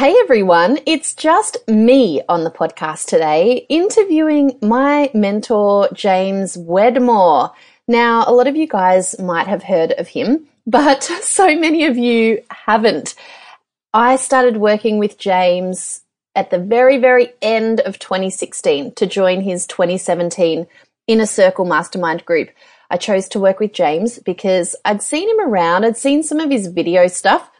Hey everyone, it's just me on the podcast today interviewing my mentor, James Wedmore. Now, a lot of you guys might have heard of him, but so many of you haven't. I started working with James at the very, very end of 2016 to join his 2017 Inner Circle Mastermind group. I chose to work with James because I'd seen him around, I'd seen some of his video stuff.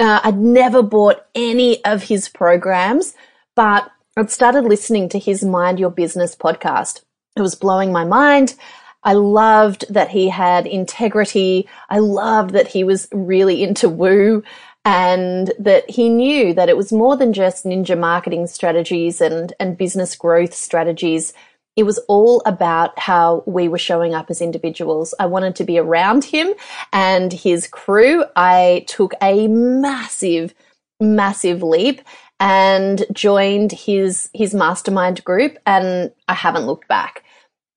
Uh, I'd never bought any of his programs, but I'd started listening to his Mind Your Business podcast. It was blowing my mind. I loved that he had integrity. I loved that he was really into woo and that he knew that it was more than just ninja marketing strategies and, and business growth strategies. It was all about how we were showing up as individuals. I wanted to be around him and his crew. I took a massive, massive leap and joined his, his mastermind group and I haven't looked back.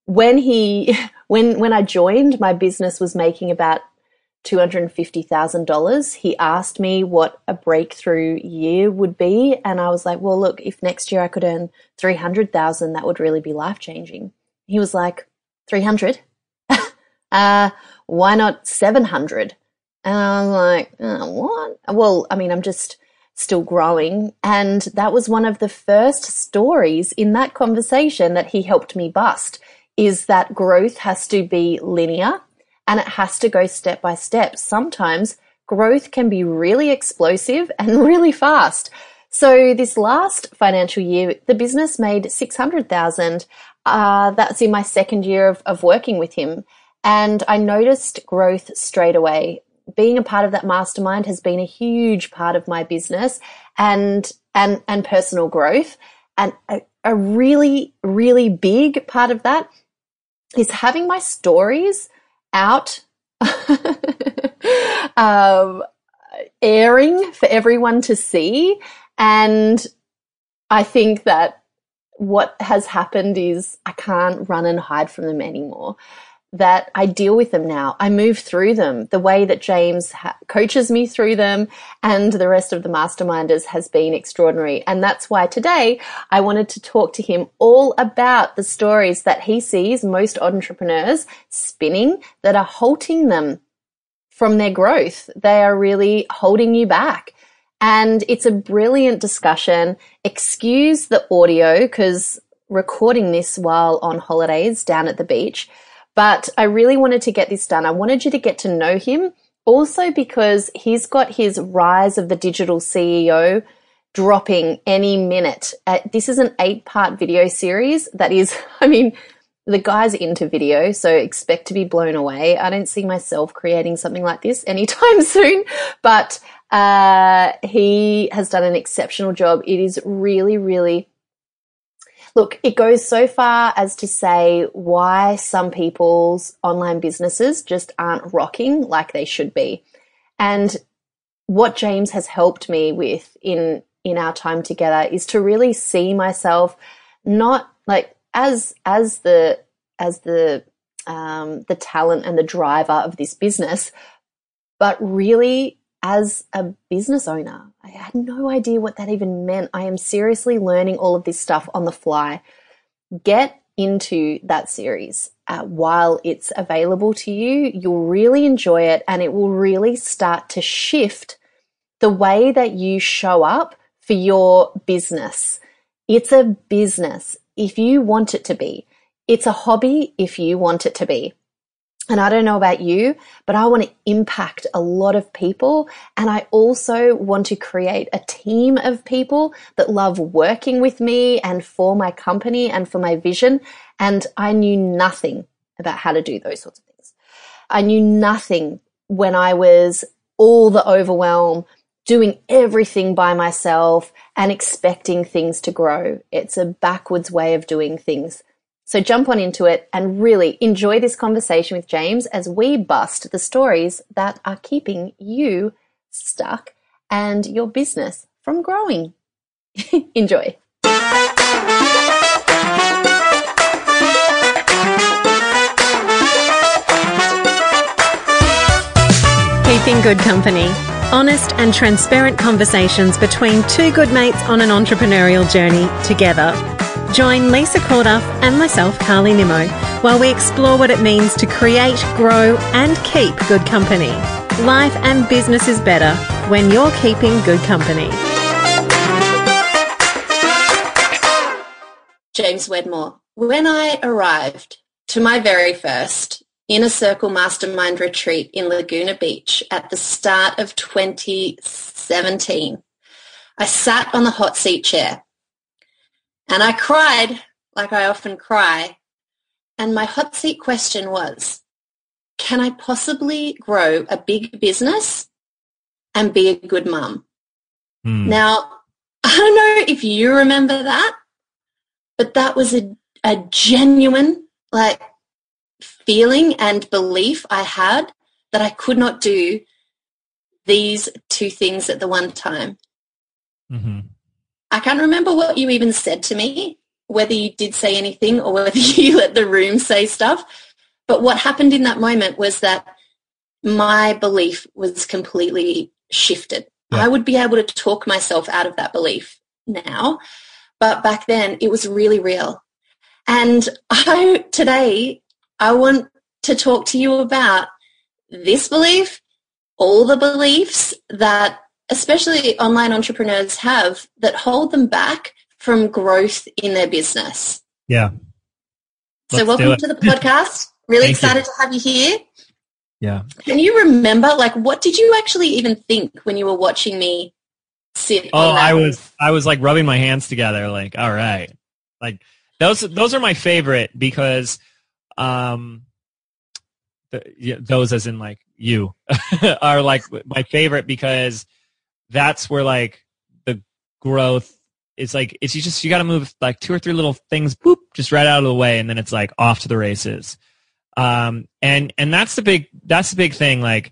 When he, when, when I joined, my business was making about $250,000. He asked me what a breakthrough year would be. And I was like, well, look, if next year I could earn 300,000, that would really be life changing. He was like, 300? uh, why not 700? And I was like, oh, what? Well, I mean, I'm just still growing. And that was one of the first stories in that conversation that he helped me bust is that growth has to be linear and it has to go step by step. Sometimes growth can be really explosive and really fast. So this last financial year, the business made 600,000. Uh, that's in my second year of, of working with him. And I noticed growth straight away. Being a part of that mastermind has been a huge part of my business and, and, and personal growth. And a, a really, really big part of that is having my stories out, um, airing for everyone to see. And I think that what has happened is I can't run and hide from them anymore that I deal with them now. I move through them the way that James coaches me through them and the rest of the masterminders has been extraordinary. And that's why today I wanted to talk to him all about the stories that he sees most entrepreneurs spinning that are halting them from their growth. They are really holding you back. And it's a brilliant discussion. Excuse the audio because recording this while on holidays down at the beach but I really wanted to get this done. I wanted you to get to know him also because he's got his Rise of the Digital CEO dropping any minute. Uh, this is an eight part video series that is, I mean, the guy's into video, so expect to be blown away. I don't see myself creating something like this anytime soon, but uh, he has done an exceptional job. It is really, really Look, it goes so far as to say why some people's online businesses just aren't rocking like they should be. And what James has helped me with in in our time together is to really see myself not like as as the as the um, the talent and the driver of this business, but really as a business owner. I had no idea what that even meant. I am seriously learning all of this stuff on the fly. Get into that series uh, while it's available to you. You'll really enjoy it and it will really start to shift the way that you show up for your business. It's a business if you want it to be. It's a hobby if you want it to be. And I don't know about you, but I want to impact a lot of people. And I also want to create a team of people that love working with me and for my company and for my vision. And I knew nothing about how to do those sorts of things. I knew nothing when I was all the overwhelm, doing everything by myself and expecting things to grow. It's a backwards way of doing things. So jump on into it and really enjoy this conversation with James as we bust the stories that are keeping you stuck and your business from growing. enjoy. Keeping good company Honest and transparent conversations between two good mates on an entrepreneurial journey together. Join Lisa Corduff and myself, Carly Nimmo, while we explore what it means to create, grow, and keep good company. Life and business is better when you're keeping good company. James Wedmore. When I arrived to my very first Inner Circle Mastermind retreat in Laguna Beach at the start of 2017. I sat on the hot seat chair and I cried like I often cry. And my hot seat question was, can I possibly grow a big business and be a good mum? Hmm. Now, I don't know if you remember that, but that was a, a genuine, like feeling and belief I had that I could not do these two things at the one time. Mm-hmm. I can't remember what you even said to me, whether you did say anything or whether you let the room say stuff. But what happened in that moment was that my belief was completely shifted. Yeah. I would be able to talk myself out of that belief now. But back then it was really real. And I today I want to talk to you about this belief, all the beliefs that especially online entrepreneurs have that hold them back from growth in their business. Yeah. Let's so welcome to the podcast. Really excited you. to have you here. Yeah. Can you remember like what did you actually even think when you were watching me sit Oh, I was I was like rubbing my hands together like all right. Like those those are my favorite because um, the, yeah, those as in like you are like my favorite because that's where like the growth is like it's you just you got to move like two or three little things boop just right out of the way and then it's like off to the races um and and that's the big that's the big thing like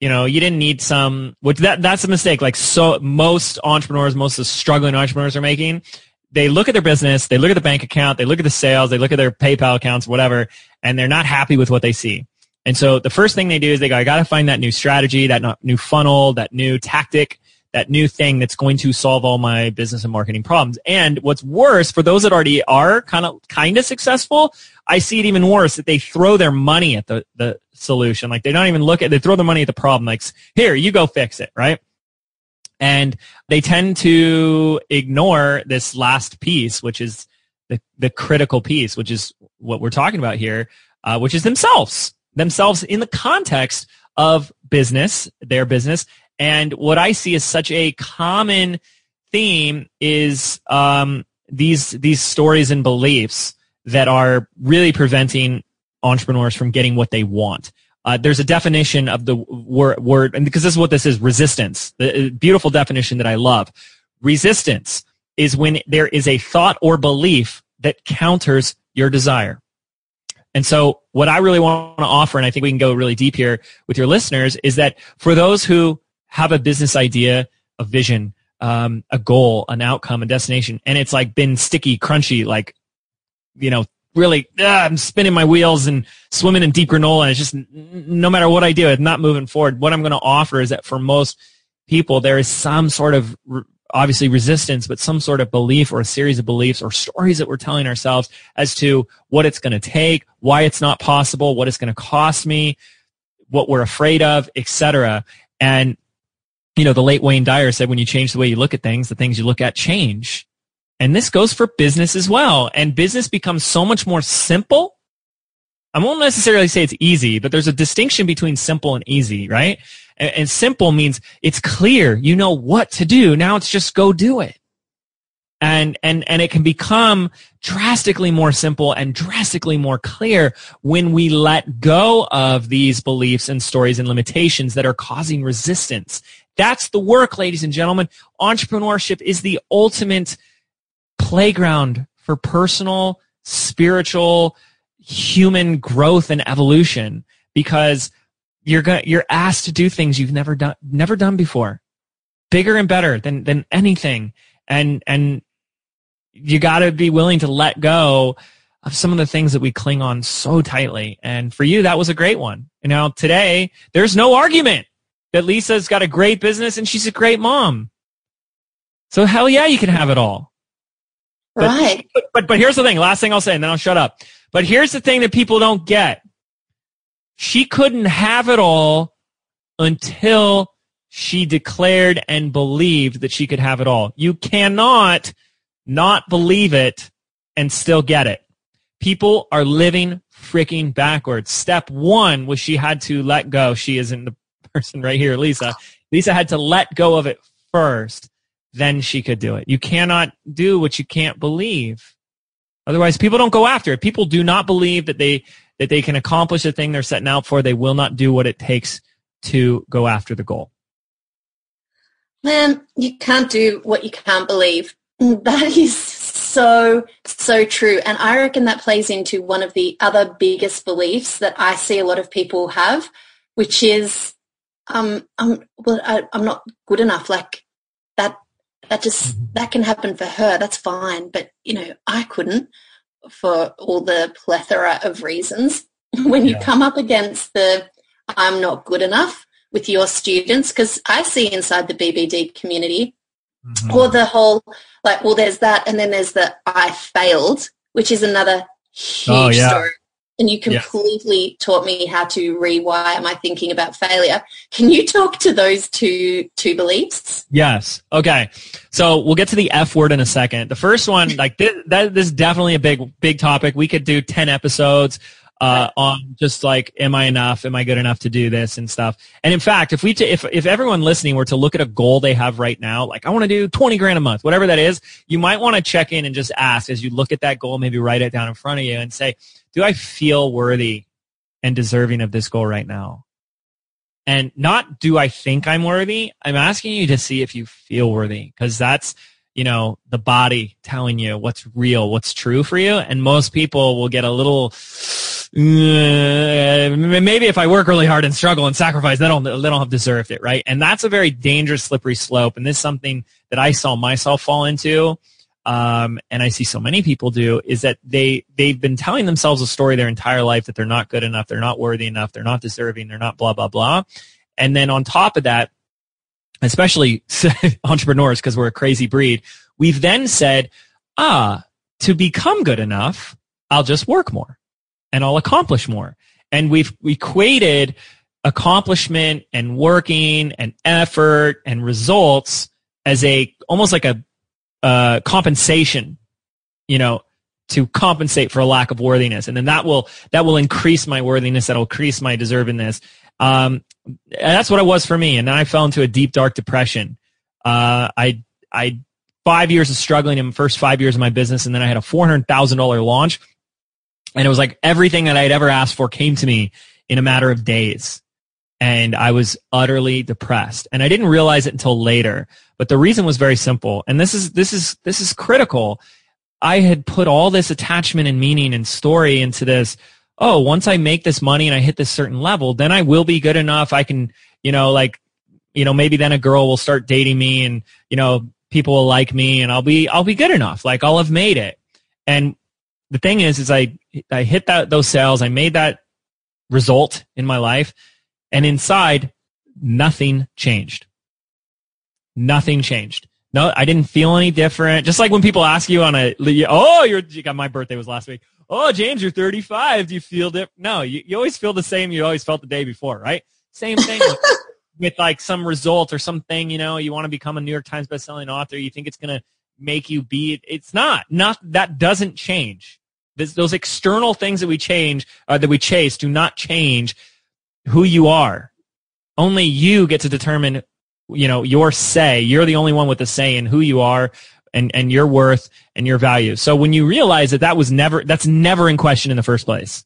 you know you didn't need some which that that's a mistake like so most entrepreneurs most of the struggling entrepreneurs are making they look at their business, they look at the bank account, they look at the sales, they look at their PayPal accounts, whatever, and they're not happy with what they see. And so the first thing they do is they go, I got to find that new strategy, that new funnel, that new tactic, that new thing that's going to solve all my business and marketing problems. And what's worse for those that already are kind of kind of successful, I see it even worse that they throw their money at the the solution. Like they don't even look at they throw their money at the problem. Like here, you go fix it, right? And they tend to ignore this last piece, which is the, the critical piece, which is what we're talking about here, uh, which is themselves, themselves in the context of business, their business. And what I see as such a common theme is um, these these stories and beliefs that are really preventing entrepreneurs from getting what they want. Uh, there's a definition of the word, word, and because this is what this is, resistance. The uh, beautiful definition that I love. Resistance is when there is a thought or belief that counters your desire. And so what I really want to offer, and I think we can go really deep here with your listeners, is that for those who have a business idea, a vision, um, a goal, an outcome, a destination, and it's like been sticky, crunchy, like, you know, really uh, I'm spinning my wheels and swimming in deep granola and it's just no matter what I do it's not moving forward what I'm going to offer is that for most people there is some sort of obviously resistance but some sort of belief or a series of beliefs or stories that we're telling ourselves as to what it's going to take why it's not possible what it's going to cost me what we're afraid of etc and you know the late Wayne Dyer said when you change the way you look at things the things you look at change and this goes for business as well. And business becomes so much more simple. I won't necessarily say it's easy, but there's a distinction between simple and easy, right? And, and simple means it's clear. You know what to do. Now it's just go do it. And, and, and it can become drastically more simple and drastically more clear when we let go of these beliefs and stories and limitations that are causing resistance. That's the work, ladies and gentlemen. Entrepreneurship is the ultimate playground for personal, spiritual, human growth and evolution because you're going you're asked to do things you've never done never done before. Bigger and better than than anything. And and you got to be willing to let go of some of the things that we cling on so tightly. And for you that was a great one. You know, today there's no argument that Lisa's got a great business and she's a great mom. So hell yeah, you can have it all. But. But, but, but here's the thing. Last thing I'll say, and then I'll shut up. But here's the thing that people don't get. She couldn't have it all until she declared and believed that she could have it all. You cannot not believe it and still get it. People are living freaking backwards. Step one was she had to let go. She isn't the person right here, Lisa. Lisa had to let go of it first. Then she could do it. You cannot do what you can't believe. Otherwise, people don't go after it. People do not believe that they that they can accomplish the thing they're setting out for. They will not do what it takes to go after the goal. Man, you can't do what you can't believe. That is so, so true. And I reckon that plays into one of the other biggest beliefs that I see a lot of people have, which is, um, I'm, well, I, I'm not good enough. Like that, that just, mm-hmm. that can happen for her. That's fine. But, you know, I couldn't for all the plethora of reasons. when you yeah. come up against the, I'm not good enough with your students, because I see inside the BBD community, Mm-hmm. Or the whole, like, well, there's that, and then there's the I failed, which is another huge oh, yeah. story. And you completely taught me how to rewire my thinking about failure. Can you talk to those two two beliefs? Yes. Okay. So we'll get to the F word in a second. The first one, like this, that, this is definitely a big big topic. We could do ten episodes uh, on just like, am I enough? Am I good enough to do this and stuff? And in fact, if we, t- if, if everyone listening were to look at a goal they have right now, like I want to do 20 grand a month, whatever that is, you might want to check in and just ask as you look at that goal, maybe write it down in front of you and say, do I feel worthy and deserving of this goal right now? And not do I think I'm worthy? I'm asking you to see if you feel worthy because that's, you know, the body telling you what's real, what's true for you. And most people will get a little, maybe if I work really hard and struggle and sacrifice, they don't, they don't have deserved it, right? And that's a very dangerous, slippery slope. And this is something that I saw myself fall into. Um, and I see so many people do is that they, they've been telling themselves a story their entire life that they're not good enough, they're not worthy enough, they're not deserving, they're not blah, blah, blah. And then on top of that, especially entrepreneurs, because we're a crazy breed, we've then said, ah, to become good enough, I'll just work more and I'll accomplish more. And we've equated accomplishment and working and effort and results as a almost like a uh, compensation, you know, to compensate for a lack of worthiness, and then that will that will increase my worthiness. That'll increase my deservingness. Um, that's what it was for me, and then I fell into a deep dark depression. Uh, I I five years of struggling in the first five years of my business, and then I had a four hundred thousand dollar launch and it was like everything that I had ever asked for came to me in a matter of days. And I was utterly depressed. And I didn't realize it until later. But the reason was very simple. And this is, this is, this is critical. I had put all this attachment and meaning and story into this. Oh, once I make this money and I hit this certain level, then I will be good enough. I can, you know, like, you know, maybe then a girl will start dating me and, you know, people will like me and I'll be, I'll be good enough. Like I'll have made it. And the thing is, is I, I hit that, those sales. I made that result in my life and inside nothing changed. Nothing changed. No, I didn't feel any different. Just like when people ask you on a, oh, you're, you got my birthday was last week. Oh, James, you're 35. Do you feel different? No, you, you always feel the same you always felt the day before, right? Same thing with, with like some result or something, you know, you want to become a New York Times bestselling author. You think it's going to make you be, it's not, not, that doesn't change. This, those external things that we change, uh, that we chase, do not change who you are. Only you get to determine, you know, your say. You're the only one with a say in who you are and, and your worth and your value. So when you realize that that was never, that's never in question in the first place.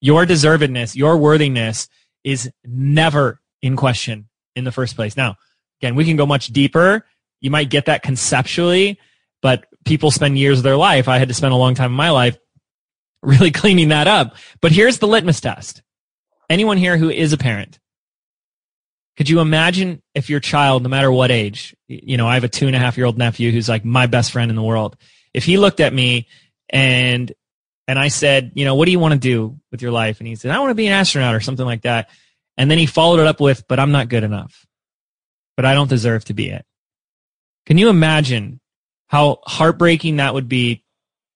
Your deservedness, your worthiness is never in question in the first place. Now, again, we can go much deeper. You might get that conceptually, but people spend years of their life. I had to spend a long time in my life really cleaning that up. But here's the litmus test. Anyone here who is a parent, could you imagine if your child, no matter what age, you know, I have a two and a half year old nephew who's like my best friend in the world. If he looked at me and, and I said, you know, what do you want to do with your life? And he said, I want to be an astronaut or something like that. And then he followed it up with, but I'm not good enough. But I don't deserve to be it. Can you imagine how heartbreaking that would be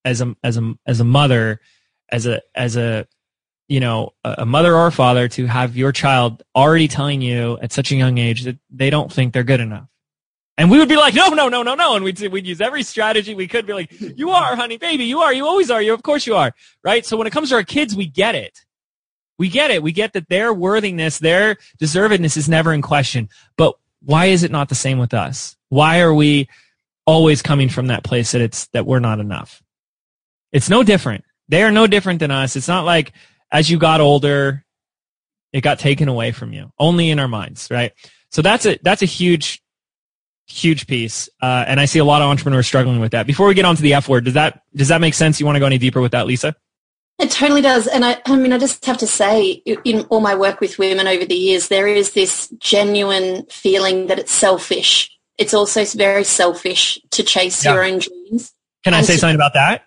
as a, as a, as a mother, as a, as a, you know, a mother or a father to have your child already telling you at such a young age that they don't think they're good enough. And we would be like, no, no, no, no, no. And we'd, we'd use every strategy we could be like, you are, honey, baby, you are, you always are, you, of course you are. Right? So when it comes to our kids, we get it. We get it. We get that their worthiness, their deservedness is never in question. But why is it not the same with us? Why are we always coming from that place that it's, that we're not enough? It's no different. They are no different than us. It's not like as you got older, it got taken away from you. Only in our minds, right? So that's a, that's a huge huge piece. Uh, and I see a lot of entrepreneurs struggling with that. Before we get on to the F word, does that, does that make sense? You want to go any deeper with that, Lisa? It totally does. And I, I mean, I just have to say, in all my work with women over the years, there is this genuine feeling that it's selfish. It's also very selfish to chase yeah. your own dreams. Can I say something about that?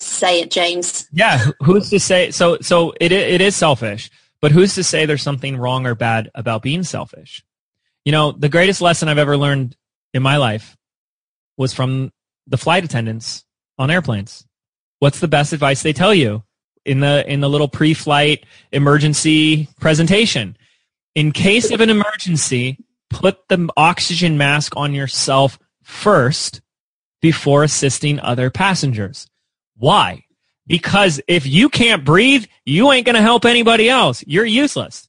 Say it, James. Yeah. Who's to say? So, so it, it is selfish, but who's to say there's something wrong or bad about being selfish? You know, the greatest lesson I've ever learned in my life was from the flight attendants on airplanes. What's the best advice they tell you in the in the little pre-flight emergency presentation? In case of an emergency, put the oxygen mask on yourself first before assisting other passengers. Why? Because if you can't breathe, you ain't going to help anybody else. You're useless.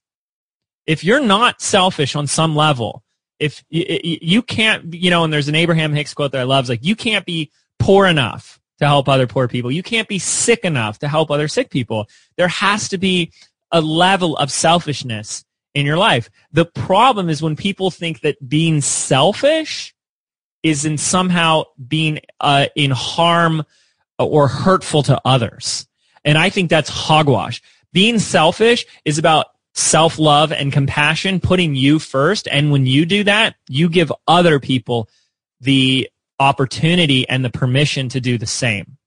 If you're not selfish on some level, if you, can't, you know, and there's an Abraham Hicks quote that I love, like, you can't be poor enough to help other poor people. You can't be sick enough to help other sick people. There has to be a level of selfishness in your life. The problem is when people think that being selfish is in somehow being uh, in harm or hurtful to others. And I think that's hogwash. Being selfish is about self-love and compassion, putting you first. And when you do that, you give other people the opportunity and the permission to do the same.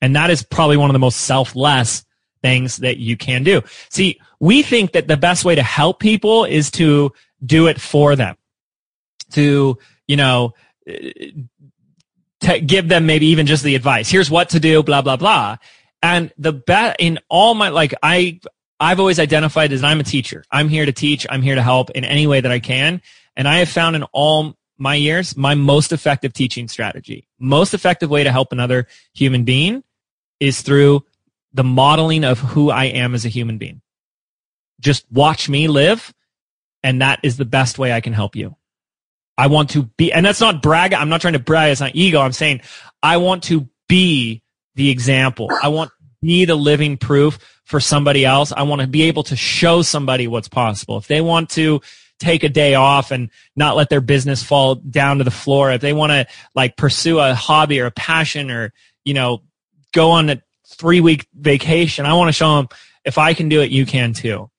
And that is probably one of the most selfless things that you can do. See, we think that the best way to help people is to do it for them. To, you know, give them maybe even just the advice. Here's what to do, blah, blah, blah. And the bet in all my, like, I, I've always identified as I'm a teacher. I'm here to teach. I'm here to help in any way that I can. And I have found in all my years, my most effective teaching strategy, most effective way to help another human being is through the modeling of who I am as a human being. Just watch me live. And that is the best way I can help you. I want to be, and that's not brag. I'm not trying to brag. It's not ego. I'm saying I want to be the example. I want to be the living proof for somebody else. I want to be able to show somebody what's possible. If they want to take a day off and not let their business fall down to the floor, if they want to like pursue a hobby or a passion or, you know, go on a three week vacation, I want to show them if I can do it, you can too.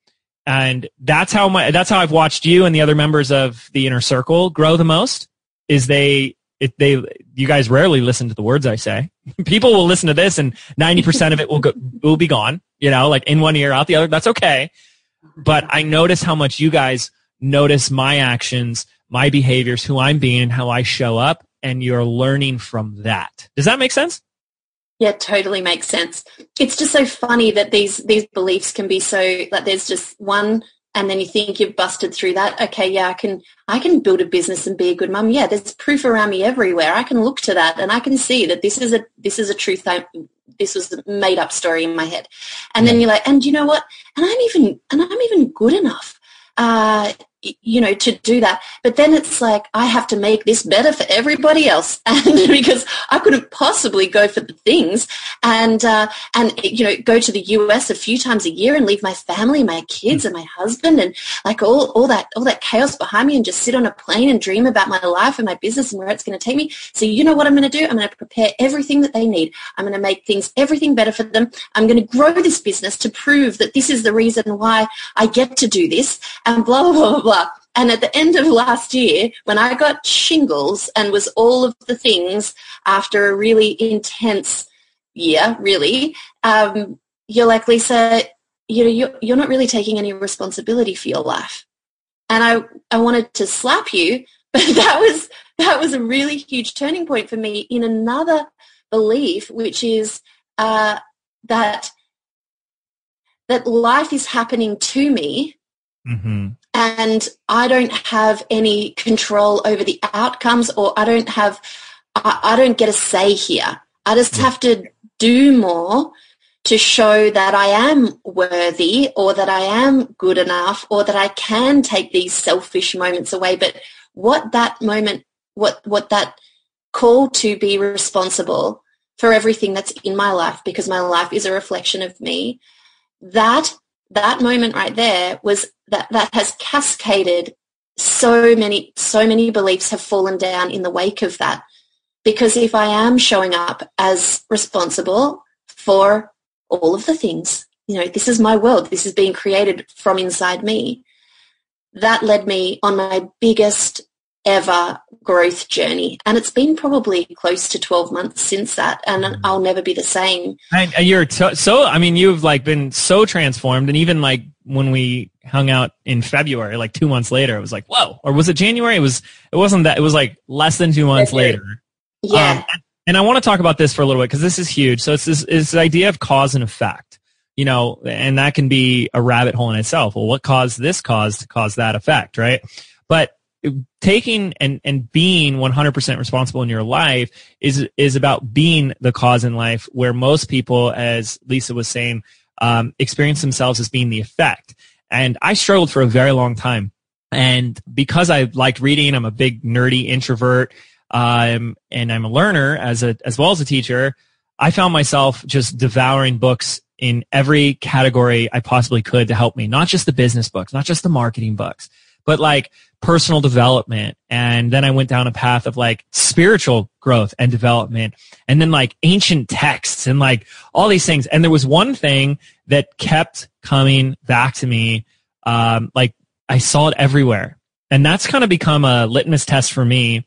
And that's how my, that's how I've watched you and the other members of the inner circle grow the most is they it, they you guys rarely listen to the words I say. People will listen to this and 90% of it will go, will be gone, you know, like in one ear out the other. That's okay. But I notice how much you guys notice my actions, my behaviors, who I'm being, and how I show up, and you're learning from that. Does that make sense? Yeah, totally makes sense. It's just so funny that these these beliefs can be so like there's just one and then you think you've busted through that. Okay yeah i can i can build a business and be a good mum. Yeah there's proof around me everywhere. I can look to that and i can see that this is a this is a truth I, this was a made up story in my head. And then you're like and you know what? And i'm even and i'm even good enough. Uh, you know, to do that. But then it's like, I have to make this better for everybody else. And because I couldn't possibly go for the things and, uh, and, you know, go to the US a few times a year and leave my family, my kids and my husband and like all, all that, all that chaos behind me and just sit on a plane and dream about my life and my business and where it's going to take me. So you know what I'm going to do? I'm going to prepare everything that they need. I'm going to make things, everything better for them. I'm going to grow this business to prove that this is the reason why I get to do this and blah, blah, blah, blah blah. And at the end of last year, when I got shingles and was all of the things after a really intense year, really, um, you're like, Lisa, you know, you're, you're not really taking any responsibility for your life. And I, I wanted to slap you, but that was, that was a really huge turning point for me in another belief, which is uh, that that life is happening to me mm-hmm. And I don't have any control over the outcomes or I don't have I, I don't get a say here. I just mm-hmm. have to do more to show that I am worthy or that I am good enough or that I can take these selfish moments away. But what that moment, what, what that call to be responsible for everything that's in my life because my life is a reflection of me. That that moment right there was that that has cascaded so many so many beliefs have fallen down in the wake of that because if I am showing up as responsible for all of the things, you know, this is my world, this is being created from inside me. That led me on my biggest ever growth journey. And it's been probably close to 12 months since that. And mm-hmm. I'll never be the same. And you're t- so, I mean, you've like been so transformed. And even like when we hung out in February, like two months later, it was like, whoa. Or was it January? It was, it wasn't that. It was like less than two months later. Yeah. Um, and I want to talk about this for a little bit because this is huge. So it's this, it's the idea of cause and effect, you know, and that can be a rabbit hole in itself. Well, what caused this cause to cause that effect, right? But taking and, and being 100% responsible in your life is, is about being the cause in life where most people, as Lisa was saying, um, experience themselves as being the effect. And I struggled for a very long time. And because I liked reading, I'm a big nerdy introvert, um, and I'm a learner as a, as well as a teacher. I found myself just devouring books in every category I possibly could to help me, not just the business books, not just the marketing books, but like personal development. And then I went down a path of like spiritual growth and development and then like ancient texts and like all these things. And there was one thing that kept coming back to me. Um, like I saw it everywhere. And that's kind of become a litmus test for me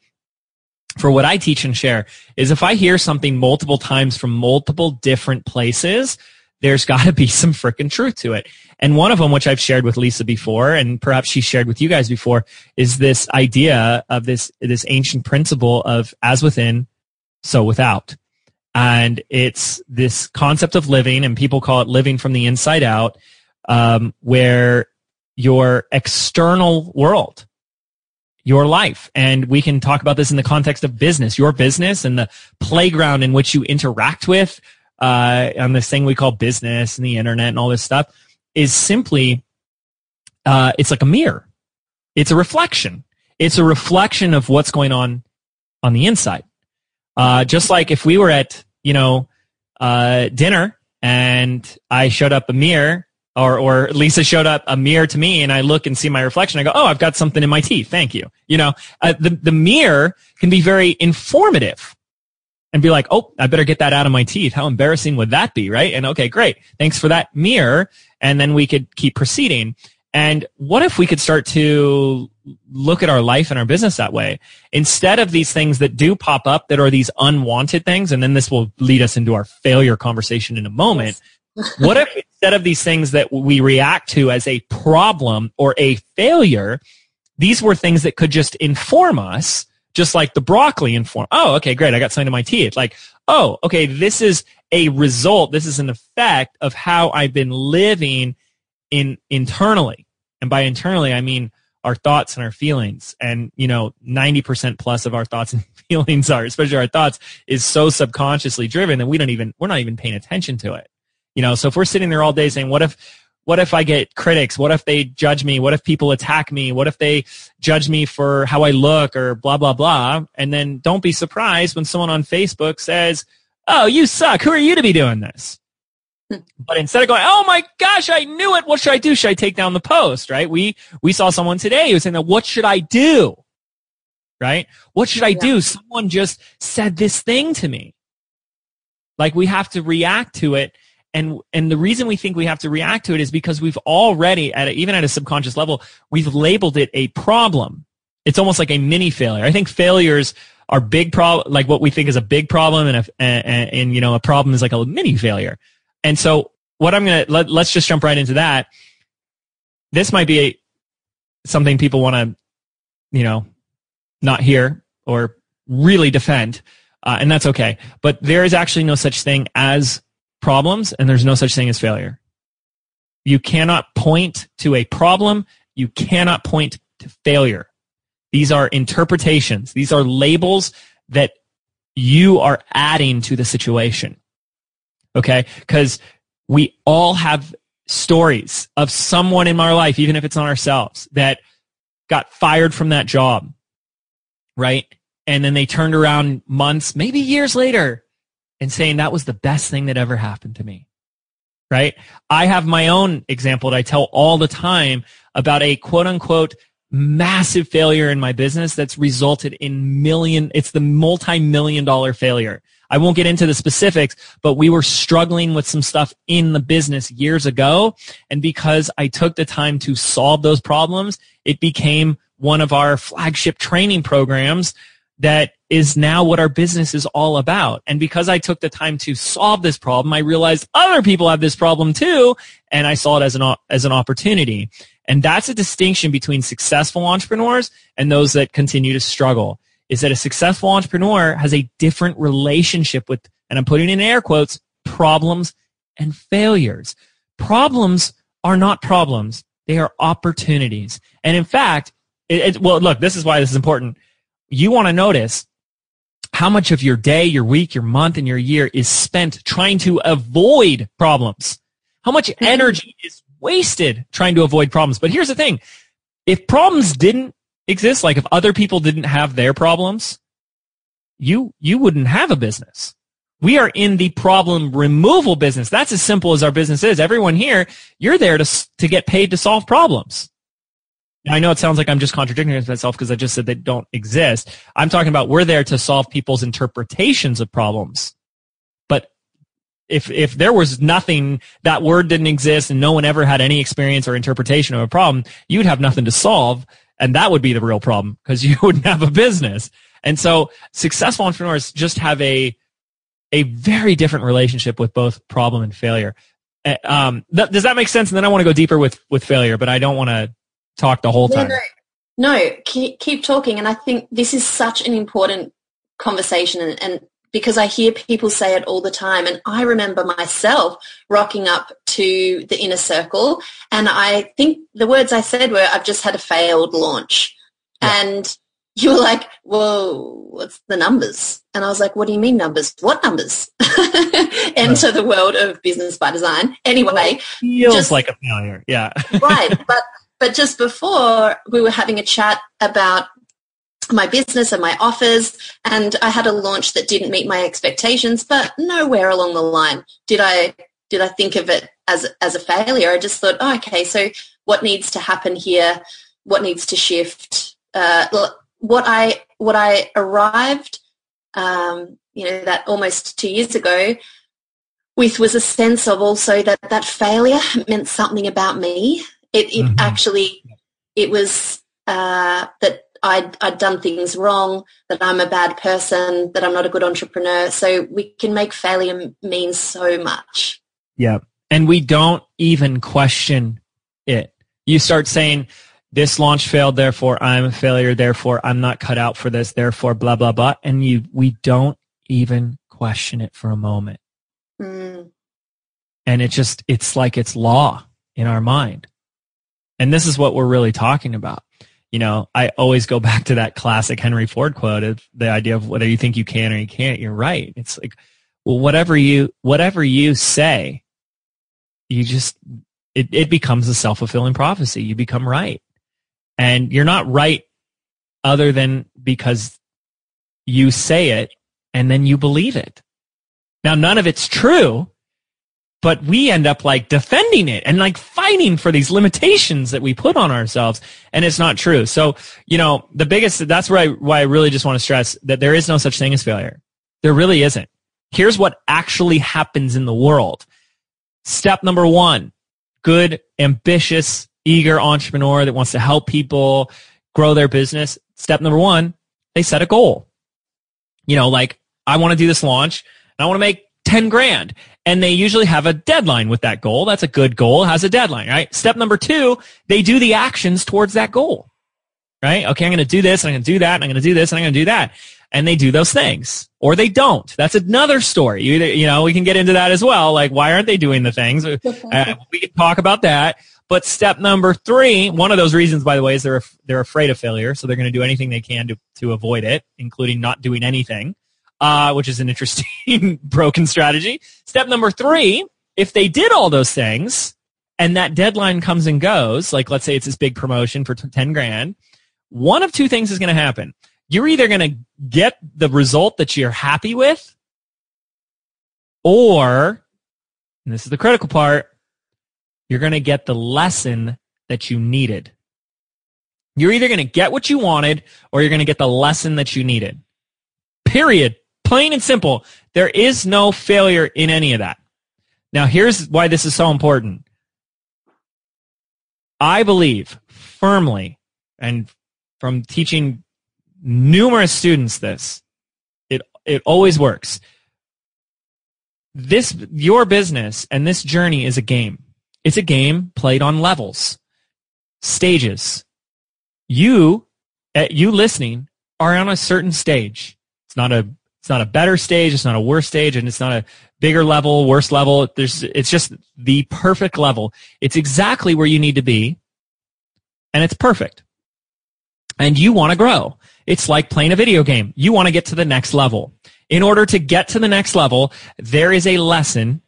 for what I teach and share is if I hear something multiple times from multiple different places, there's got to be some freaking truth to it. And one of them, which I've shared with Lisa before, and perhaps she shared with you guys before, is this idea of this, this ancient principle of as within, so without. And it's this concept of living, and people call it living from the inside out, um, where your external world, your life. And we can talk about this in the context of business, your business and the playground in which you interact with uh, on this thing we call business and the internet and all this stuff is simply uh, it's like a mirror. It's a reflection. It's a reflection of what's going on on the inside. Uh, just like if we were at you know uh, dinner and I showed up a mirror or or Lisa showed up a mirror to me and I look and see my reflection. I go, oh, I've got something in my teeth. Thank you. You know, uh, the the mirror can be very informative and be like, oh, I better get that out of my teeth. How embarrassing would that be, right? And okay, great. Thanks for that mirror. And then we could keep proceeding. And what if we could start to look at our life and our business that way? Instead of these things that do pop up that are these unwanted things, and then this will lead us into our failure conversation in a moment. Yes. what if instead of these things that we react to as a problem or a failure, these were things that could just inform us just like the broccoli inform. Oh, okay, great. I got something in my teeth. Like, oh, okay, this is a result. This is an effect of how I've been living in internally. And by internally, I mean our thoughts and our feelings. And, you know, 90% plus of our thoughts and feelings are, especially our thoughts, is so subconsciously driven that we don't even, we're not even paying attention to it. You know, so if we're sitting there all day saying, what if, what if I get critics? What if they judge me? What if people attack me? What if they judge me for how I look or blah, blah, blah? And then don't be surprised when someone on Facebook says, Oh, you suck. Who are you to be doing this? Hmm. but instead of going, Oh my gosh, I knew it. What should I do? Should I take down the post? Right? We, we saw someone today who was saying, What should I do? Right? What should I yeah. do? Someone just said this thing to me. Like we have to react to it and and the reason we think we have to react to it is because we've already at a, even at a subconscious level we've labeled it a problem it's almost like a mini failure i think failures are big problem like what we think is a big problem and, a, and, and you know a problem is like a mini failure and so what I'm gonna let, let's just jump right into that. This might be a, something people want to, you know, not hear or really defend, uh, and that's okay. But there is actually no such thing as problems, and there's no such thing as failure. You cannot point to a problem. You cannot point to failure. These are interpretations. These are labels that you are adding to the situation. Okay? Because we all have stories of someone in our life, even if it's not ourselves, that got fired from that job. Right? And then they turned around months, maybe years later and saying that was the best thing that ever happened to me. Right? I have my own example that I tell all the time about a quote unquote massive failure in my business that's resulted in million, it's the multi-million dollar failure. I won't get into the specifics, but we were struggling with some stuff in the business years ago. And because I took the time to solve those problems, it became one of our flagship training programs that is now what our business is all about. And because I took the time to solve this problem, I realized other people have this problem too, and I saw it as an as an opportunity. And that's a distinction between successful entrepreneurs and those that continue to struggle. Is that a successful entrepreneur has a different relationship with, and I'm putting in air quotes, problems and failures. Problems are not problems. They are opportunities. And in fact, it, it, well, look, this is why this is important. You want to notice how much of your day, your week, your month, and your year is spent trying to avoid problems. How much mm-hmm. energy is wasted trying to avoid problems. But here's the thing. If problems didn't exist, like if other people didn't have their problems, you, you wouldn't have a business. We are in the problem removal business. That's as simple as our business is. Everyone here, you're there to, to get paid to solve problems. I know it sounds like I'm just contradicting myself because I just said they don't exist. I'm talking about we're there to solve people's interpretations of problems. But if if there was nothing that word didn't exist and no one ever had any experience or interpretation of a problem you'd have nothing to solve and that would be the real problem because you wouldn't have a business. And so successful entrepreneurs just have a a very different relationship with both problem and failure. Eh, um, th- does that make sense? And then i want to go deeper with with failure but i don't want to talk the whole time no, no. no keep, keep talking and i think this is such an important conversation and, and because I hear people say it all the time. And I remember myself rocking up to the inner circle. And I think the words I said were, I've just had a failed launch. Yeah. And you were like, whoa, what's the numbers? And I was like, what do you mean numbers? What numbers? Enter the world of business by design. Anyway. Feels just, like a failure. Yeah. right. But, but just before we were having a chat about my business and my offers and I had a launch that didn't meet my expectations but nowhere along the line did I did I think of it as as a failure. I just thought oh, okay so what needs to happen here? What needs to shift? Uh, what I what I arrived um, you know that almost two years ago with was a sense of also that that failure meant something about me it, it mm-hmm. actually it was uh, that I'd, I'd done things wrong, that I'm a bad person, that I'm not a good entrepreneur. So we can make failure mean so much. Yeah. And we don't even question it. You start saying, this launch failed, therefore I'm a failure, therefore I'm not cut out for this, therefore blah, blah, blah. And you, we don't even question it for a moment. Mm. And it just, it's like it's law in our mind. And this is what we're really talking about you know, I always go back to that classic Henry Ford quote of the idea of whether you think you can or you can't, you're right. It's like, well, whatever you, whatever you say, you just, it, it becomes a self-fulfilling prophecy. You become right. And you're not right other than because you say it and then you believe it. Now, none of it's true, but we end up like defending it and like fighting for these limitations that we put on ourselves and it's not true. So you know the biggest that's where I, why I really just want to stress that there is no such thing as failure. There really isn't. Here's what actually happens in the world. Step number one good ambitious eager entrepreneur that wants to help people grow their business. Step number one they set a goal. You know like i want to do this launch and i want to make 10 grand. And they usually have a deadline with that goal. That's a good goal, has a deadline, right? Step number two, they do the actions towards that goal, right? Okay, I'm going to do this, and I'm going to do that, and I'm going to do this, and I'm going to do that. And they do those things. Or they don't. That's another story. You, you know, we can get into that as well. Like, why aren't they doing the things? Uh, we can talk about that. But step number three, one of those reasons, by the way, is they're, they're afraid of failure. So they're going to do anything they can to, to avoid it, including not doing anything uh, which is an interesting broken strategy. Step number three, if they did all those things and that deadline comes and goes, like let's say it's this big promotion for 10 grand, one of two things is going to happen. You're either going to get the result that you're happy with or, and this is the critical part, you're going to get the lesson that you needed. You're either going to get what you wanted or you're going to get the lesson that you needed. Period. Plain and simple. There is no failure in any of that. Now, here's why this is so important. I believe firmly, and from teaching numerous students this, it, it always works. This, your business and this journey is a game. It's a game played on levels, stages. You, at you listening, are on a certain stage. It's not a it's not a better stage. It's not a worse stage, and it's not a bigger level, worse level. There's, it's just the perfect level. It's exactly where you need to be, and it's perfect. And you want to grow. It's like playing a video game. You want to get to the next level. In order to get to the next level, there is a lesson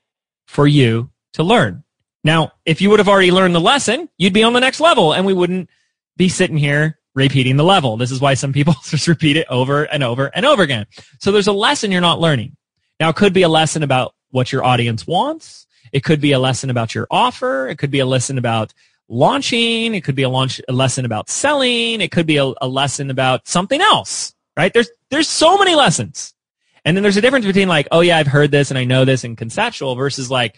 for you to learn. Now, if you would have already learned the lesson, you'd be on the next level, and we wouldn't be sitting here repeating the level. This is why some people just repeat it over and over and over again. So there's a lesson you're not learning. Now it could be a lesson about what your audience wants. It could be a lesson about your offer. It could be a lesson about launching. It could be a launch, a lesson about selling. It could be a, a lesson about something else, right? There's, there's so many lessons. And then there's a difference between like, oh yeah, I've heard this and I know this and conceptual versus like,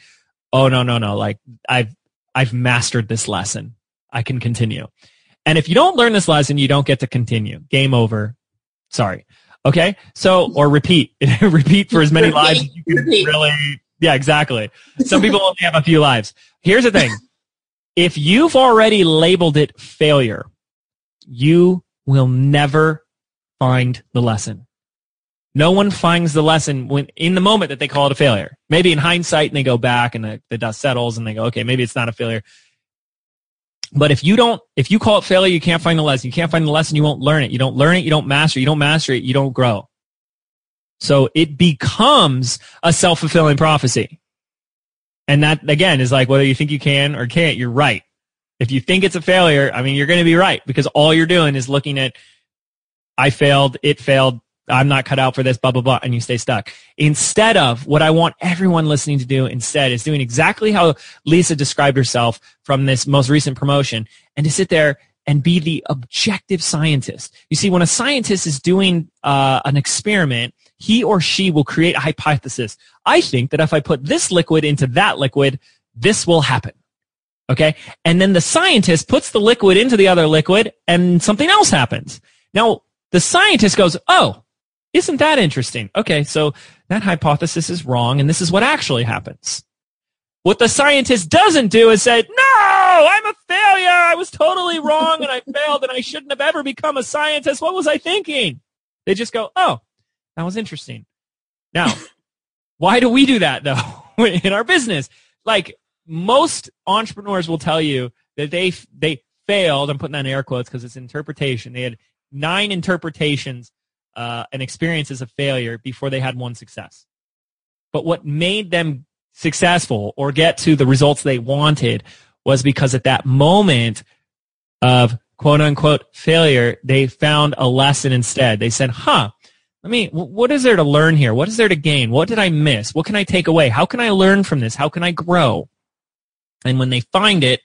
oh no, no, no, like I've, I've mastered this lesson. I can continue. And if you don't learn this lesson, you don't get to continue. Game over. Sorry. Okay. So, or repeat, repeat for as many lives as you can repeat. really. Yeah, exactly. Some people only have a few lives. Here's the thing. If you've already labeled it failure, you will never find the lesson. No one finds the lesson when in the moment that they call it a failure. Maybe in hindsight and they go back and the, the dust settles and they go, okay, maybe it's not a failure. But if you don't, if you call it failure, you can't find the lesson. You can't find the lesson, you won't learn it. You don't learn it, you don't master it. You don't master it, you don't grow. So it becomes a self-fulfilling prophecy. And that, again, is like whether you think you can or can't, you're right. If you think it's a failure, I mean, you're going to be right because all you're doing is looking at, I failed, it failed, I'm not cut out for this, blah, blah, blah, and you stay stuck. Instead of what I want everyone listening to do instead is doing exactly how Lisa described herself from this most recent promotion and to sit there and be the objective scientist. You see, when a scientist is doing uh, an experiment, he or she will create a hypothesis. I think that if I put this liquid into that liquid, this will happen. Okay. And then the scientist puts the liquid into the other liquid and something else happens. Now, the scientist goes, Oh, isn't that interesting? Okay, so that hypothesis is wrong, and this is what actually happens. What the scientist doesn't do is say, no, I'm a failure. I was totally wrong and I failed and I shouldn't have ever become a scientist. What was I thinking? They just go, oh, that was interesting. Now, why do we do that though in our business? Like most entrepreneurs will tell you that they, they failed. I'm putting that in air quotes because it's interpretation. They had nine interpretations uh, an experience as a failure before they had one success. But what made them successful or get to the results they wanted was because at that moment of quote unquote failure, they found a lesson instead. They said, huh, I mean, what is there to learn here? What is there to gain? What did I miss? What can I take away? How can I learn from this? How can I grow? And when they find it,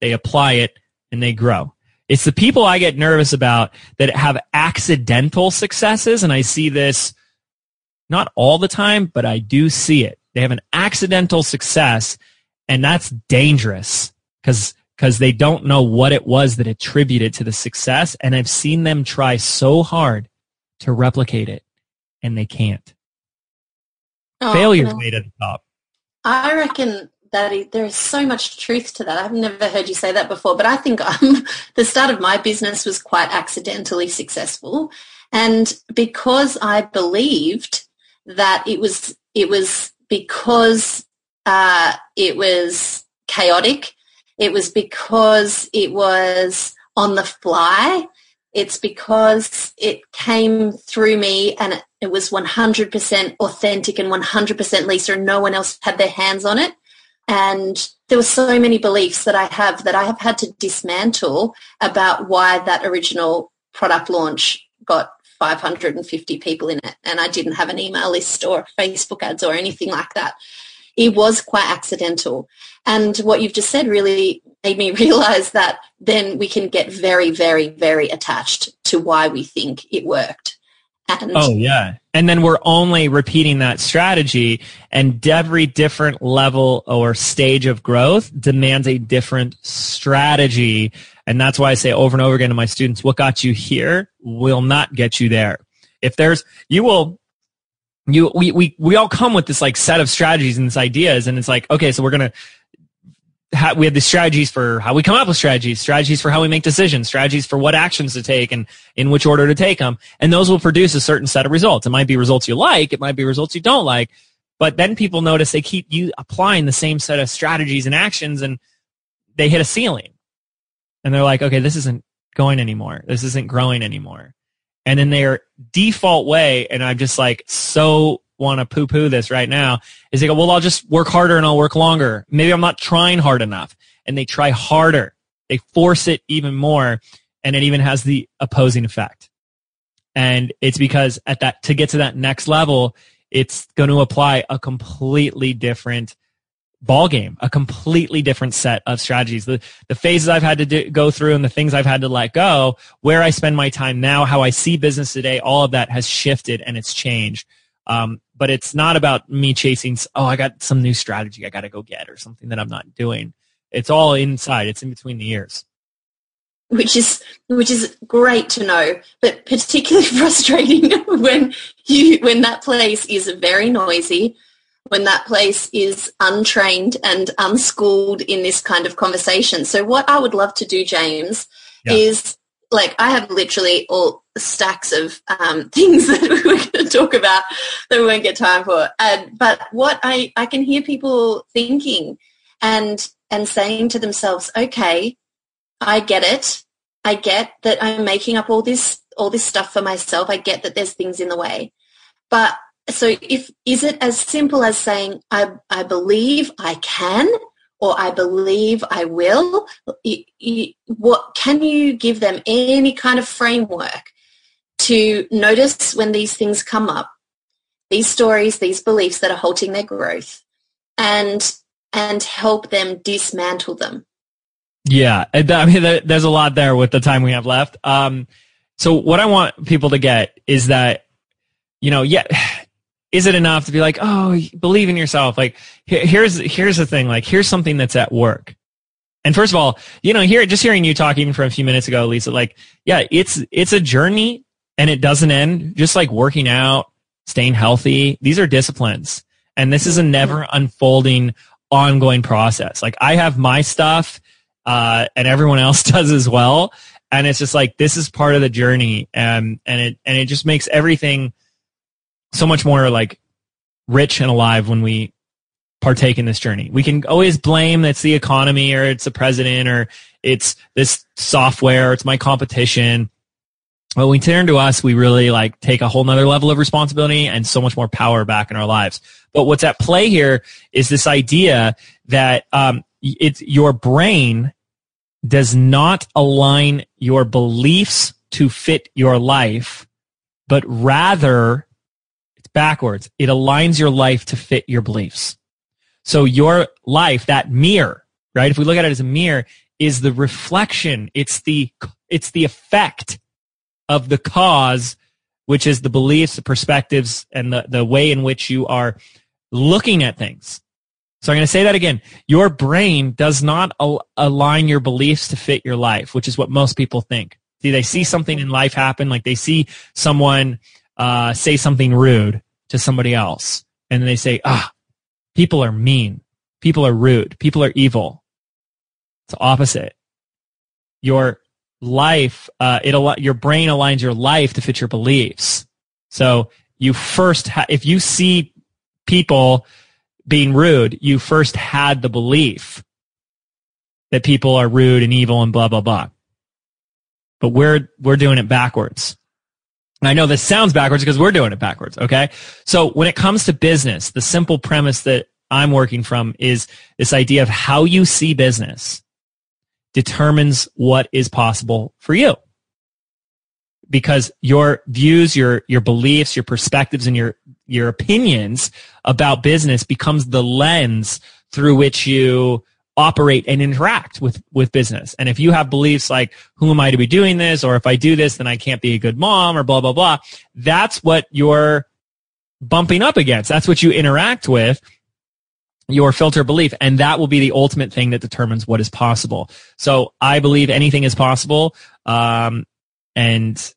they apply it and they grow. It's the people I get nervous about that have accidental successes, and I see this not all the time, but I do see it. They have an accidental success, and that's dangerous because because they don't know what it was that attributed to the success, and I've seen them try so hard to replicate it, and they can't. Oh, Failure's made at the top. I reckon that it, there is so much truth to that. I've never heard you say that before, but I think um, the start of my business was quite accidentally successful, and because I believed that it was it was because uh, it was chaotic, it was because it was on the fly, it's because it came through me and it, it was 100% authentic and 100% Lisa and no one else had their hands on it. And there were so many beliefs that I have that I have had to dismantle about why that original product launch got 550 people in it and I didn't have an email list or Facebook ads or anything like that. It was quite accidental. And what you've just said really made me realize that then we can get very, very, very attached to why we think it worked. And Oh yeah. And then we're only repeating that strategy and every different level or stage of growth demands a different strategy. And that's why I say over and over again to my students, what got you here will not get you there. If there's, you will, you, we, we, we all come with this like set of strategies and this ideas and it's like, okay, so we're going to, how, we have the strategies for how we come up with strategies, strategies for how we make decisions, strategies for what actions to take and in which order to take them. And those will produce a certain set of results. It might be results you like. It might be results you don't like. But then people notice they keep you applying the same set of strategies and actions and they hit a ceiling. And they're like, okay, this isn't going anymore. This isn't growing anymore. And in their default way, and I'm just like so want to poo poo this right now, is they go, well, I'll just work harder and I'll work longer. Maybe I'm not trying hard enough. And they try harder. They force it even more. And it even has the opposing effect. And it's because at that, to get to that next level, it's going to apply a completely different ball game, a completely different set of strategies. The, the phases I've had to do, go through and the things I've had to let go, where I spend my time now, how I see business today, all of that has shifted and it's changed. Um, but it's not about me chasing, oh, I got some new strategy I got to go get or something that I'm not doing. It's all inside. It's in between the ears. which is which is great to know, but particularly frustrating when you when that place is very noisy, when that place is untrained and unschooled in this kind of conversation. So what I would love to do, James, Yeah. is like I have literally all stacks of um, things that we're going to talk about that we won't get time for. And but what I I can hear people thinking and and saying to themselves, okay, I get it. I get that I'm making up all this all this stuff for myself. I get that there's things in the way. But so if is it as simple as saying I I believe I can or I believe I will? What can you give them any kind of framework to notice when these things come up, these stories, these beliefs that are halting their growth, and and help them dismantle them? Yeah, I mean, there's a lot there with the time we have left. Um, so what I want people to get is that, you know, yeah, is it enough to be like, oh, believe in yourself? Like, here's here's the thing. Like, here's something that's at work. And first of all, you know, here just hearing you talk even for a few minutes ago, Lisa, like, yeah, it's it's a journey and it doesn't end. Just like working out, staying healthy, these are disciplines, and this is a never unfolding, ongoing process. Like, I have my stuff uh, and everyone else does as well. And it's just like this is part of the journey, and and it and it just makes everything so much more like rich and alive when we partake in this journey. We can always blame it's the economy or it's the president or it's this software or it's my competition. But when we turn to us, we really like take a whole nother level of responsibility and so much more power back in our lives. But what's at play here is this idea that um, it's your brain does not align your beliefs to fit your life, but rather backwards. It aligns your life to fit your beliefs. So your life, that mirror, right? If we look at it as a mirror, is the reflection. It's the, it's the effect of the cause, which is the beliefs, the perspectives, and the, the way in which you are looking at things. So I'm going to say that again. Your brain does not al- align your beliefs to fit your life, which is what most people think. See, they see something in life happen, like they see someone uh, say something rude to somebody else, and they say, ah, people are mean, people are rude, people are evil. It's opposite. Your life, uh, it al- your brain aligns your life to fit your beliefs. So you first, ha- if you see people being rude, you first had the belief that people are rude and evil and blah blah blah. But we're we're doing it backwards. I know this sounds backwards because we're doing it backwards, okay? So when it comes to business, the simple premise that I'm working from is this idea of how you see business determines what is possible for you. Because your views, your, your beliefs, your perspectives, and your, your opinions about business becomes the lens through which you operate and interact with with business. And if you have beliefs like who am I to be doing this or if I do this then I can't be a good mom or blah blah blah, that's what you're bumping up against. That's what you interact with your filter belief and that will be the ultimate thing that determines what is possible. So I believe anything is possible um and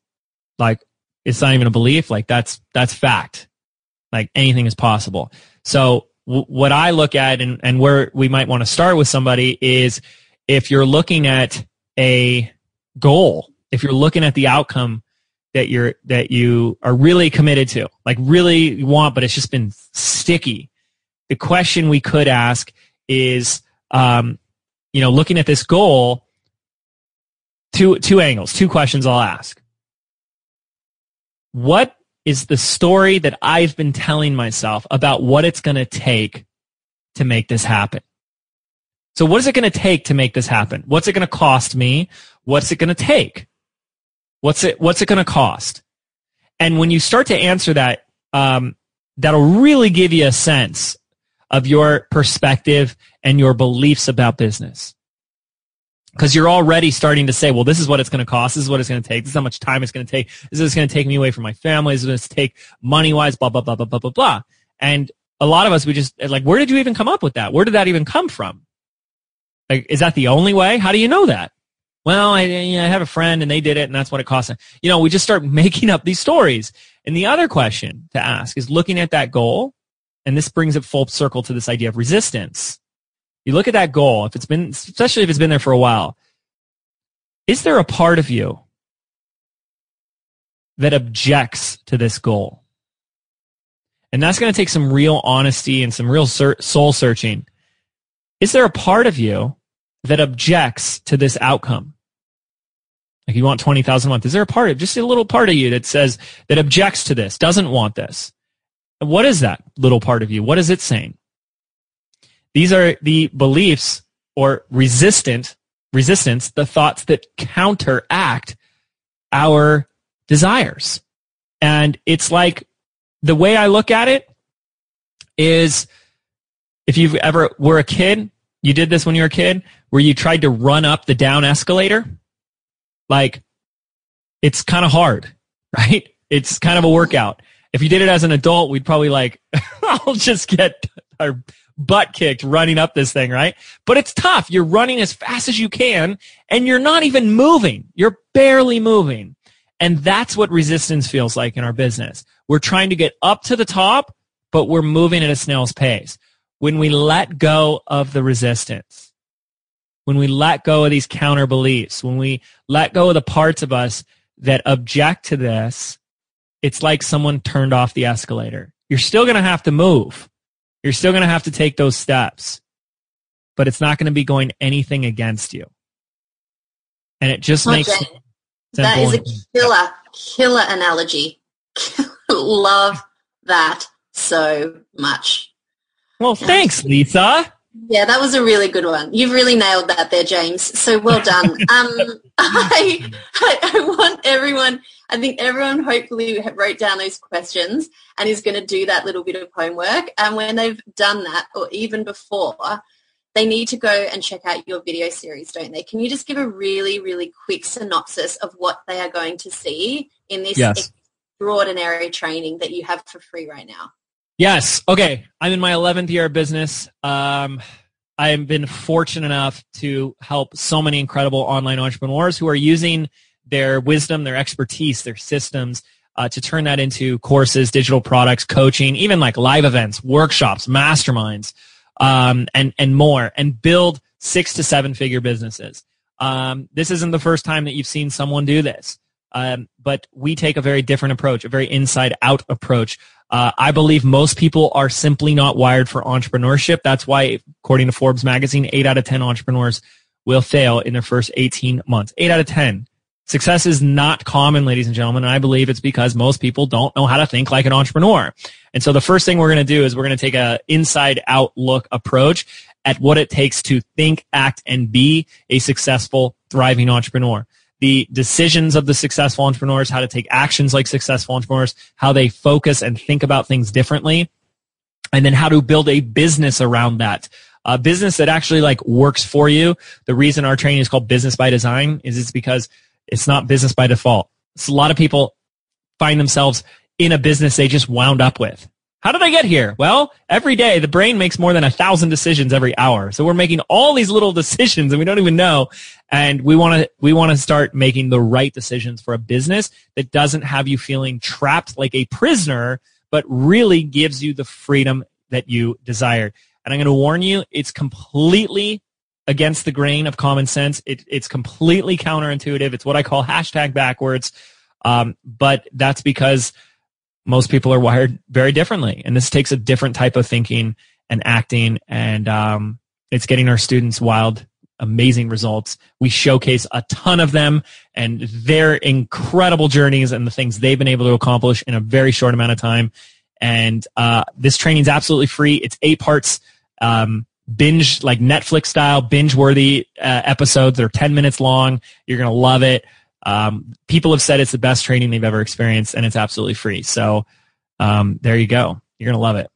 like it's not even a belief like that's that's fact. Like anything is possible. So what I look at and, and where we might want to start with somebody is if you're looking at a goal, if you're looking at the outcome that you're that you are really committed to, like really want, but it's just been sticky. The question we could ask is, um, you know, looking at this goal, two two angles, two questions I'll ask. What is the story that I've been telling myself about what it's going to take to make this happen. So what is it going to take to make this happen? What's it going to cost me? What's it going to take? What's it, what's it going to cost? And when you start to answer that, um, that'll really give you a sense of your perspective and your beliefs about business because you're already starting to say, well, this is what it's going to cost. This is what it's going to take. This is how much time it's going to take. This is going to take me away from my family. This is going to take money wise, blah, blah, blah, blah, blah, blah, blah. And a lot of us, we just like, where did you even come up with that? Where did that even come from? Like, is that the only way? How do you know that? Well, I, you know, I have a friend and they did it and that's what it cost. You know, we just start making up these stories. And the other question to ask is looking at that goal. And this brings it full circle to this idea of resistance you look at that goal, if it's been, especially if it's been there for a while, is there a part of you that objects to this goal? And that's going to take some real honesty and some real soul searching. Is there a part of you that objects to this outcome? Like you want 20,000 a month. Is there a part of, just a little part of you that says, that objects to this, doesn't want this? What is that little part of you? What is it saying? These are the beliefs or resistant resistance, the thoughts that counteract our desires. And it's like the way I look at it is if you've ever were a kid, you did this when you were a kid, where you tried to run up the down escalator. Like it's kind of hard, right? It's kind of a workout. If you did it as an adult, we'd probably like, I'll just get our butt kicked running up this thing, right? But it's tough. You're running as fast as you can and you're not even moving. You're barely moving. And that's what resistance feels like in our business. We're trying to get up to the top, but we're moving at a snail's pace. When we let go of the resistance, when we let go of these counter beliefs, when we let go of the parts of us that object to this, it's like someone turned off the escalator. You're still going to have to move you're still going to have to take those steps, but it's not going to be going anything against you. And it just makes that is a killer, killer analogy. Love that so much. Well, thanks, Lisa. Yeah, that was a really good one. You've really nailed that there, James. So well done. um, I, I, I want everyone I think everyone hopefully wrote down those questions and is going to do that little bit of homework. And when they've done that, or even before, they need to go and check out your video series, don't they? Can you just give a really, really quick synopsis of what they are going to see in this yes. extraordinary training that you have for free right now? Yes. Okay. I'm in my 11th year of business. Um, I've been fortunate enough to help so many incredible online entrepreneurs who are using their wisdom, their expertise, their systems uh, to turn that into courses, digital products, coaching, even like live events, workshops, masterminds, um, and and more, and build six to seven figure businesses. Um, this isn't the first time that you've seen someone do this, um, but we take a very different approach, a very inside out approach. Uh, I believe most people are simply not wired for entrepreneurship. That's why, according to Forbes magazine, eight out of 10 entrepreneurs will fail in their first 18 months. Eight out of 10. Success is not common, ladies and gentlemen. And I believe it's because most people don't know how to think like an entrepreneur. And so the first thing we're going to do is we're going to take a inside out look approach at what it takes to think, act, and be a successful, thriving entrepreneur. The decisions of the successful entrepreneurs, how to take actions like successful entrepreneurs, how they focus and think about things differently, and then how to build a business around that. A business that actually like works for you. The reason our training is called business by design is it's because it's not business by default. So a lot of people find themselves in a business they just wound up with. How did I get here? Well, every day the brain makes more than a thousand decisions every hour. So we're making all these little decisions and we don't even know. And we want to, we want to start making the right decisions for a business that doesn't have you feeling trapped like a prisoner, but really gives you the freedom that you desire. And I'm going to warn you, it's completely against the grain of common sense. It, it's completely counterintuitive. It's what I call hashtag backwards. Um, but that's because most people are wired very differently. And this takes a different type of thinking and acting. And um, it's getting our students wild, amazing results. We showcase a ton of them and their incredible journeys and the things they've been able to accomplish in a very short amount of time. And uh, this training is absolutely free. It's eight parts. Um, binge like Netflix style binge worthy uh, episodes. that are 10 minutes long. You're going to love it. Um, people have said it's the best training they've ever experienced and it's absolutely free. So um, there you go. You're going to love it.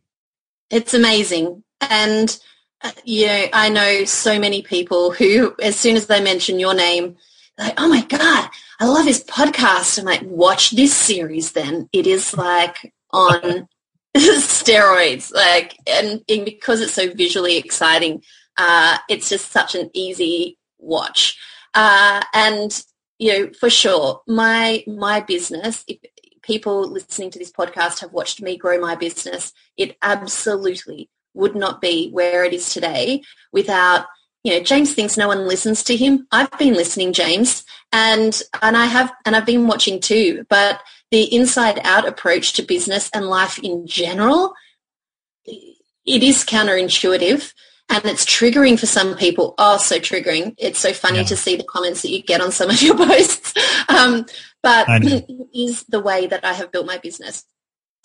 It's amazing. And, uh, you know, I know so many people who, as soon as they mention your name, like, oh my God, I love his podcast. I'm like, watch this series then. It is like on steroids. Like, and, and, because it's so visually exciting, uh, it's just such an easy watch. Uh, and you know, for sure, my my business. If people listening to this podcast have watched me grow my business, it absolutely would not be where it is today without you know James thinks no one listens to him. I've been listening, James, and and I have and I've been watching too. But the inside out approach to business and life in general, it is counterintuitive and it's triggering for some people. Oh, so triggering. It's so funny yeah. to see the comments that you get on some of your posts. Um, but it is the way that I have built my business.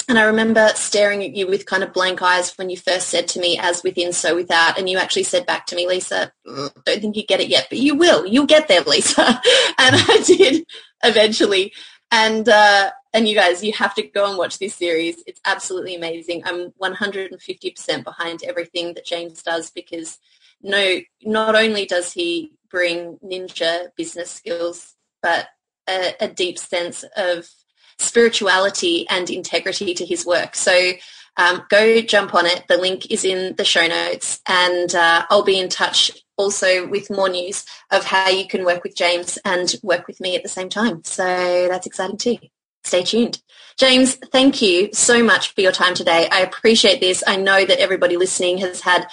And I remember staring at you with kind of blank eyes when you first said to me, as within, so without. And you actually said back to me, Lisa, mm, don't think you get it yet, but you will. You'll get there, Lisa. and I did eventually. And, uh, and you guys, you have to go and watch this series. It's absolutely amazing. I'm 150% behind everything that James does because no, not only does he bring ninja business skills, but a, a deep sense of spirituality and integrity to his work. So um, go jump on it. The link is in the show notes and uh, I'll be in touch also with more news of how you can work with James and work with me at the same time. So that's exciting too stay tuned. James, thank you so much for your time today. I appreciate this. I know that everybody listening has had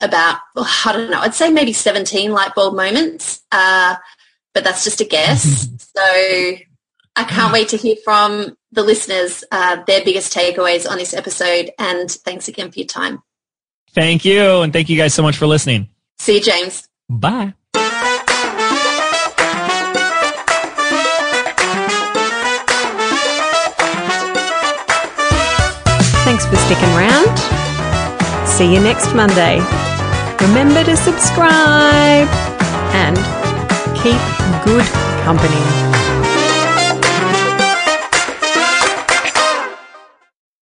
about, oh, I don't know, I'd say maybe 17 light bulb moments, uh, but that's just a guess. so I can't wait to hear from the listeners, uh, their biggest takeaways on this episode. And thanks again for your time. Thank you. And thank you guys so much for listening. See you, James. Bye. Thanks for sticking around. See you next Monday. Remember to subscribe and keep good company.